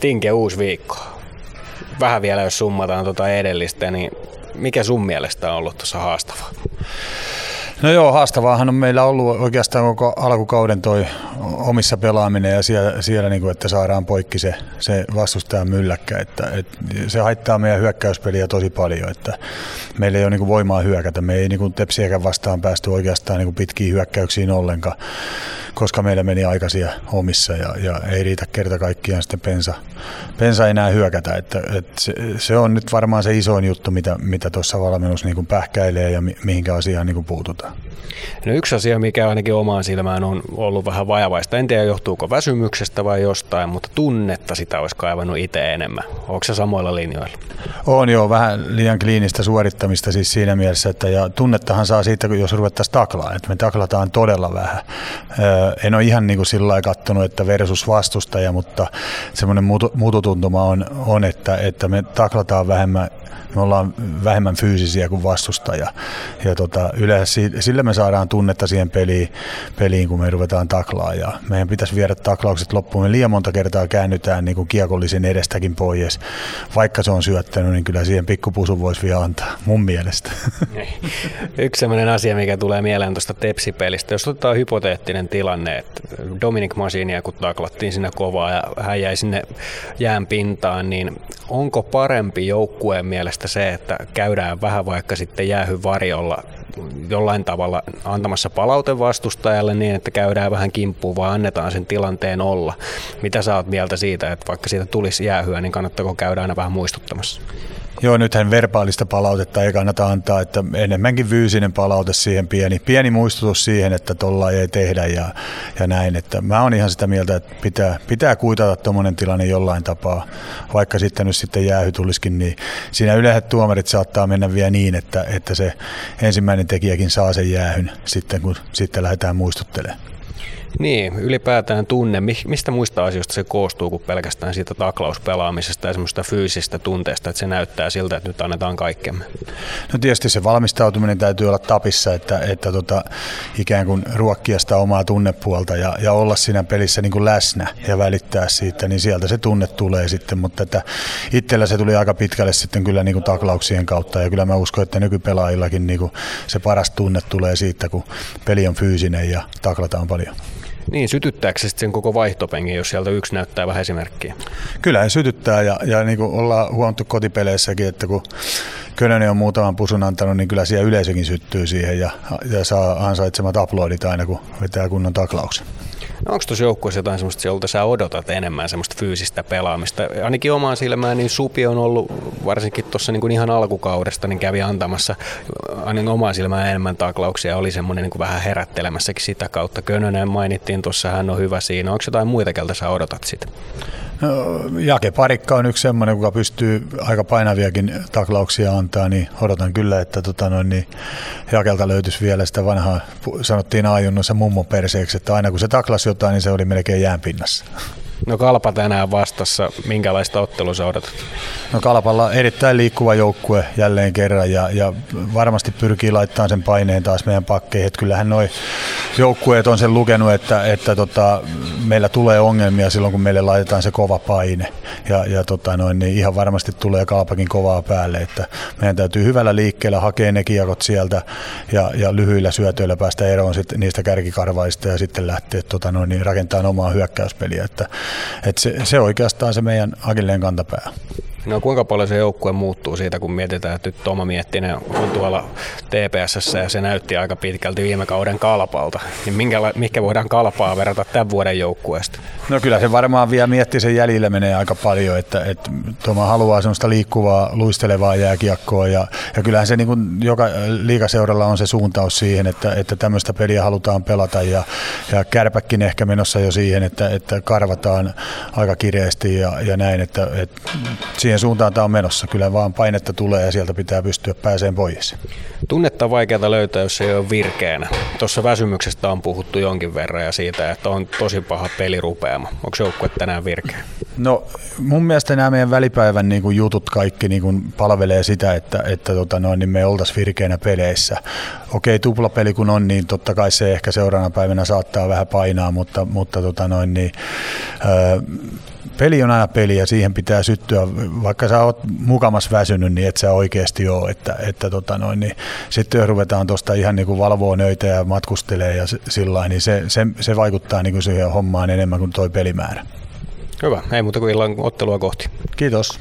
Tinke uusi viikko. Vähän vielä jos summataan tuota edellistä, niin mikä sun mielestä on ollut tuossa haastavaa? No joo, haastavaahan on meillä ollut oikeastaan koko alkukauden toi omissa pelaaminen ja siellä, siellä niin kuin, että saadaan poikki se, se vastustajan mylläkkä. Että, että se haittaa meidän hyökkäyspeliä tosi paljon, että meillä ei ole niin kuin voimaa hyökätä. Me ei niin kuin tepsiäkään vastaan päästy oikeastaan niin kuin pitkiin hyökkäyksiin ollenkaan koska meillä meni aikaisia omissa ja, ja ei riitä kerta kaikkiaan sitten pensa, pensa enää hyökätä. Että, että se, se, on nyt varmaan se isoin juttu, mitä, mitä tuossa valmennus niin pähkäilee ja mi, mihinkä asiaan niin puututaan. importante. No yksi asia, mikä ainakin omaan silmään on ollut vähän vajavaista, en tiedä johtuuko väsymyksestä vai jostain, mutta tunnetta sitä olisi kaivannut itse enemmän. Onko se samoilla linjoilla? On joo, vähän liian kliinistä suorittamista siis siinä mielessä, että ja tunnettahan saa siitä, jos ruvettaisiin taklaa, että me taklataan todella vähän. En ole ihan niin kuin sillä lailla katsonut, että versus vastustaja, mutta semmoinen mututuntuma on, on että, että me taklataan vähemmän me ollaan vähemmän fyysisiä kuin vastustaja. Ja tota, yleensä sillä me saadaan tunnetta siihen peliin, peliin, kun me ruvetaan taklaa. Ja meidän pitäisi viedä taklaukset loppuun. Me liian monta kertaa käännytään niin kuin kiekollisen edestäkin pois. Vaikka se on syöttänyt, niin kyllä siihen pikkupusun voisi vielä antaa, mun mielestä. Yksi sellainen asia, mikä tulee mieleen tuosta tepsipelistä. Jos otetaan hypoteettinen tilanne, että Dominic Masinia kun taklattiin sinne kovaa ja hän jäi sinne jään pintaan, niin onko parempi joukkueen mielestä se, että käydään vähän vaikka sitten jäähy varjolla jollain tavalla antamassa palaute vastustajalle niin, että käydään vähän kimppuun, vaan annetaan sen tilanteen olla. Mitä sä oot mieltä siitä, että vaikka siitä tulisi jäähyä, niin kannattaako käydä aina vähän muistuttamassa? Joo, nythän verbaalista palautetta ei kannata antaa, että enemmänkin fyysinen palaute siihen pieni, pieni muistutus siihen, että tuolla ei tehdä ja, ja näin. Että mä oon ihan sitä mieltä, että pitää, pitää kuitata tuommoinen tilanne jollain tapaa, vaikka sitten nyt sitten jäähy tulisikin, niin siinä yleensä tuomarit saattaa mennä vielä niin, että, että se ensimmäinen tekijäkin saa sen jäähyn sitten, kun sitten lähdetään muistuttelemaan. Niin, ylipäätään tunne. Mistä muista asioista se koostuu kuin pelkästään siitä taklauspelaamisesta ja semmoista fyysistä tunteesta, että se näyttää siltä, että nyt annetaan kaikkemme? No tietysti se valmistautuminen täytyy olla tapissa, että, että tota, ikään kuin ruokkia sitä omaa tunnepuolta ja, ja olla siinä pelissä niin kuin läsnä ja välittää siitä, niin sieltä se tunne tulee sitten, mutta että itsellä se tuli aika pitkälle sitten kyllä niin kuin taklauksien kautta ja kyllä mä uskon, että nykypelaajillakin niin kuin se paras tunne tulee siitä, kun peli on fyysinen ja taklataan paljon. Niin, sytyttääkö se sen koko vaihtopengin, jos sieltä yksi näyttää vähän esimerkkiä? Kyllä, sytyttää ja, ja niin kuin ollaan huomattu kotipeleissäkin, että kun Könönen on muutaman pusun antanut, niin kyllä siellä yleisökin syttyy siihen ja, ja saa ansaitsemat aplodit aina, kun vetää kunnon taklauksen. No onko tuossa joukkueessa jotain sellaista, jolta sä odotat enemmän semmoista fyysistä pelaamista? Ainakin omaan silmään, niin Supi on ollut varsinkin tuossa niin ihan alkukaudesta, niin kävi antamassa ainakin omaan silmään enemmän taklauksia. Oli semmoinen niin vähän herättelemässäkin sitä kautta. Könönen mainittiin tuossa, hän on hyvä siinä. Onko jotain muita, keltä sä odotat sitä? Jake Parikka on yksi semmoinen, joka pystyy aika painaviakin taklauksia antaa, niin odotan kyllä, että tota noin, niin Jakelta löytyisi vielä sitä vanhaa, sanottiin ajunnossa mummo perseeksi, että aina kun se taklasi jotain, niin se oli melkein jäänpinnassa. No Kalpa tänään vastassa. Minkälaista ottelua sä odotat? No Kalpalla erittäin liikkuva joukkue jälleen kerran ja, ja varmasti pyrkii laittamaan sen paineen taas meidän pakkeihin. Että kyllähän noi joukkueet on sen lukenut, että, että tota, meillä tulee ongelmia silloin, kun meille laitetaan se kova paine. Ja, ja tota noin, niin ihan varmasti tulee Kalpakin kovaa päälle. Että meidän täytyy hyvällä liikkeellä hakea ne kiekot sieltä ja, ja lyhyillä syötöillä päästä eroon sit niistä kärkikarvaista ja sitten lähteä tota noin, niin rakentamaan omaa hyökkäyspeliä. Että et se, se oikeastaan se meidän agilleen kantapää. No kuinka paljon se joukkue muuttuu siitä, kun mietitään, että nyt Toma Miettinen on tuolla TPSssä ja se näytti aika pitkälti viime kauden kalpalta. Niin minkä, mikä voidaan kalpaa verrata tämän vuoden joukkueesta? No kyllä se varmaan vielä mietti sen jäljillä menee aika paljon, että, että Toma haluaa semmoista liikkuvaa, luistelevaa jääkiekkoa ja, ja kyllähän se niin kuin joka liikaseuralla on se suuntaus siihen, että, että tämmöistä peliä halutaan pelata ja, ja kärpäkin ehkä menossa jo siihen, että, että karvataan aika kireesti ja, ja näin, että, että siihen suuntaan tämä on menossa. Kyllä vaan painetta tulee ja sieltä pitää pystyä pääseen pois. Tunnetta on vaikeaa löytää, jos ei ole virkeänä. Tuossa väsymyksestä on puhuttu jonkin verran ja siitä, että on tosi paha pelirupeama. Onko joukkue tänään virkeä? No mun mielestä nämä meidän välipäivän niin kuin jutut kaikki niin kuin palvelee sitä, että, että tota noin, niin me oltaisiin virkeänä peleissä. Okei, tuplapeli kun on, niin totta kai se ehkä seuraavana päivänä saattaa vähän painaa, mutta, mutta tota noin, niin, öö, peli on aina peli ja siihen pitää syttyä, vaikka sä oot mukamas väsynyt, niin et sä oikeasti ole. Että, että tota noin, niin sitten jos ruvetaan tuosta ihan niin valvoa nöitä ja matkustelee ja sillä niin se, se, se, vaikuttaa niin kuin siihen hommaan enemmän kuin toi pelimäärä. Hyvä, ei muuta kuin illan ottelua kohti. Kiitos.